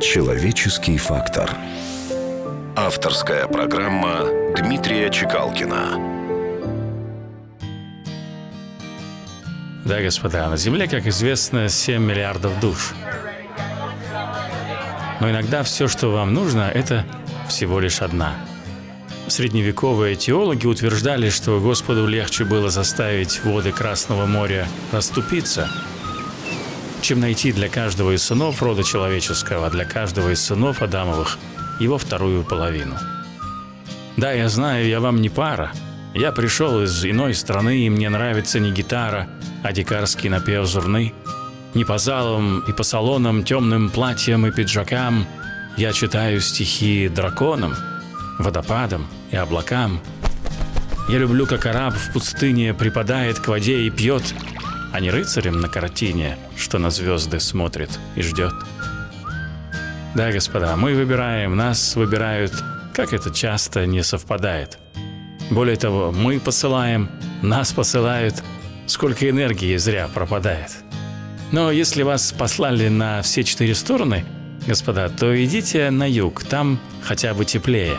Человеческий фактор. Авторская программа Дмитрия Чекалкина. Да, господа, на Земле, как известно, 7 миллиардов душ. Но иногда все, что вам нужно, это всего лишь одна. Средневековые теологи утверждали, что Господу легче было заставить воды Красного моря расступиться, чем найти для каждого из сынов рода человеческого, для каждого из сынов Адамовых, его вторую половину. Да, я знаю, я вам не пара. Я пришел из иной страны, и мне нравится не гитара, а дикарский напев зурны. Не по залам и по салонам, темным платьям и пиджакам я читаю стихи драконам, водопадам и облакам. Я люблю, как араб в пустыне припадает к воде и пьет, а не рыцарем на картине, что на звезды смотрит и ждет. Да, господа, мы выбираем, нас выбирают, как это часто не совпадает. Более того, мы посылаем, нас посылают, сколько энергии зря пропадает. Но если вас послали на все четыре стороны, господа, то идите на юг, там хотя бы теплее.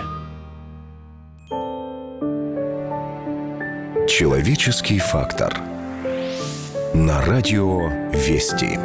Человеческий фактор. На радио Вести.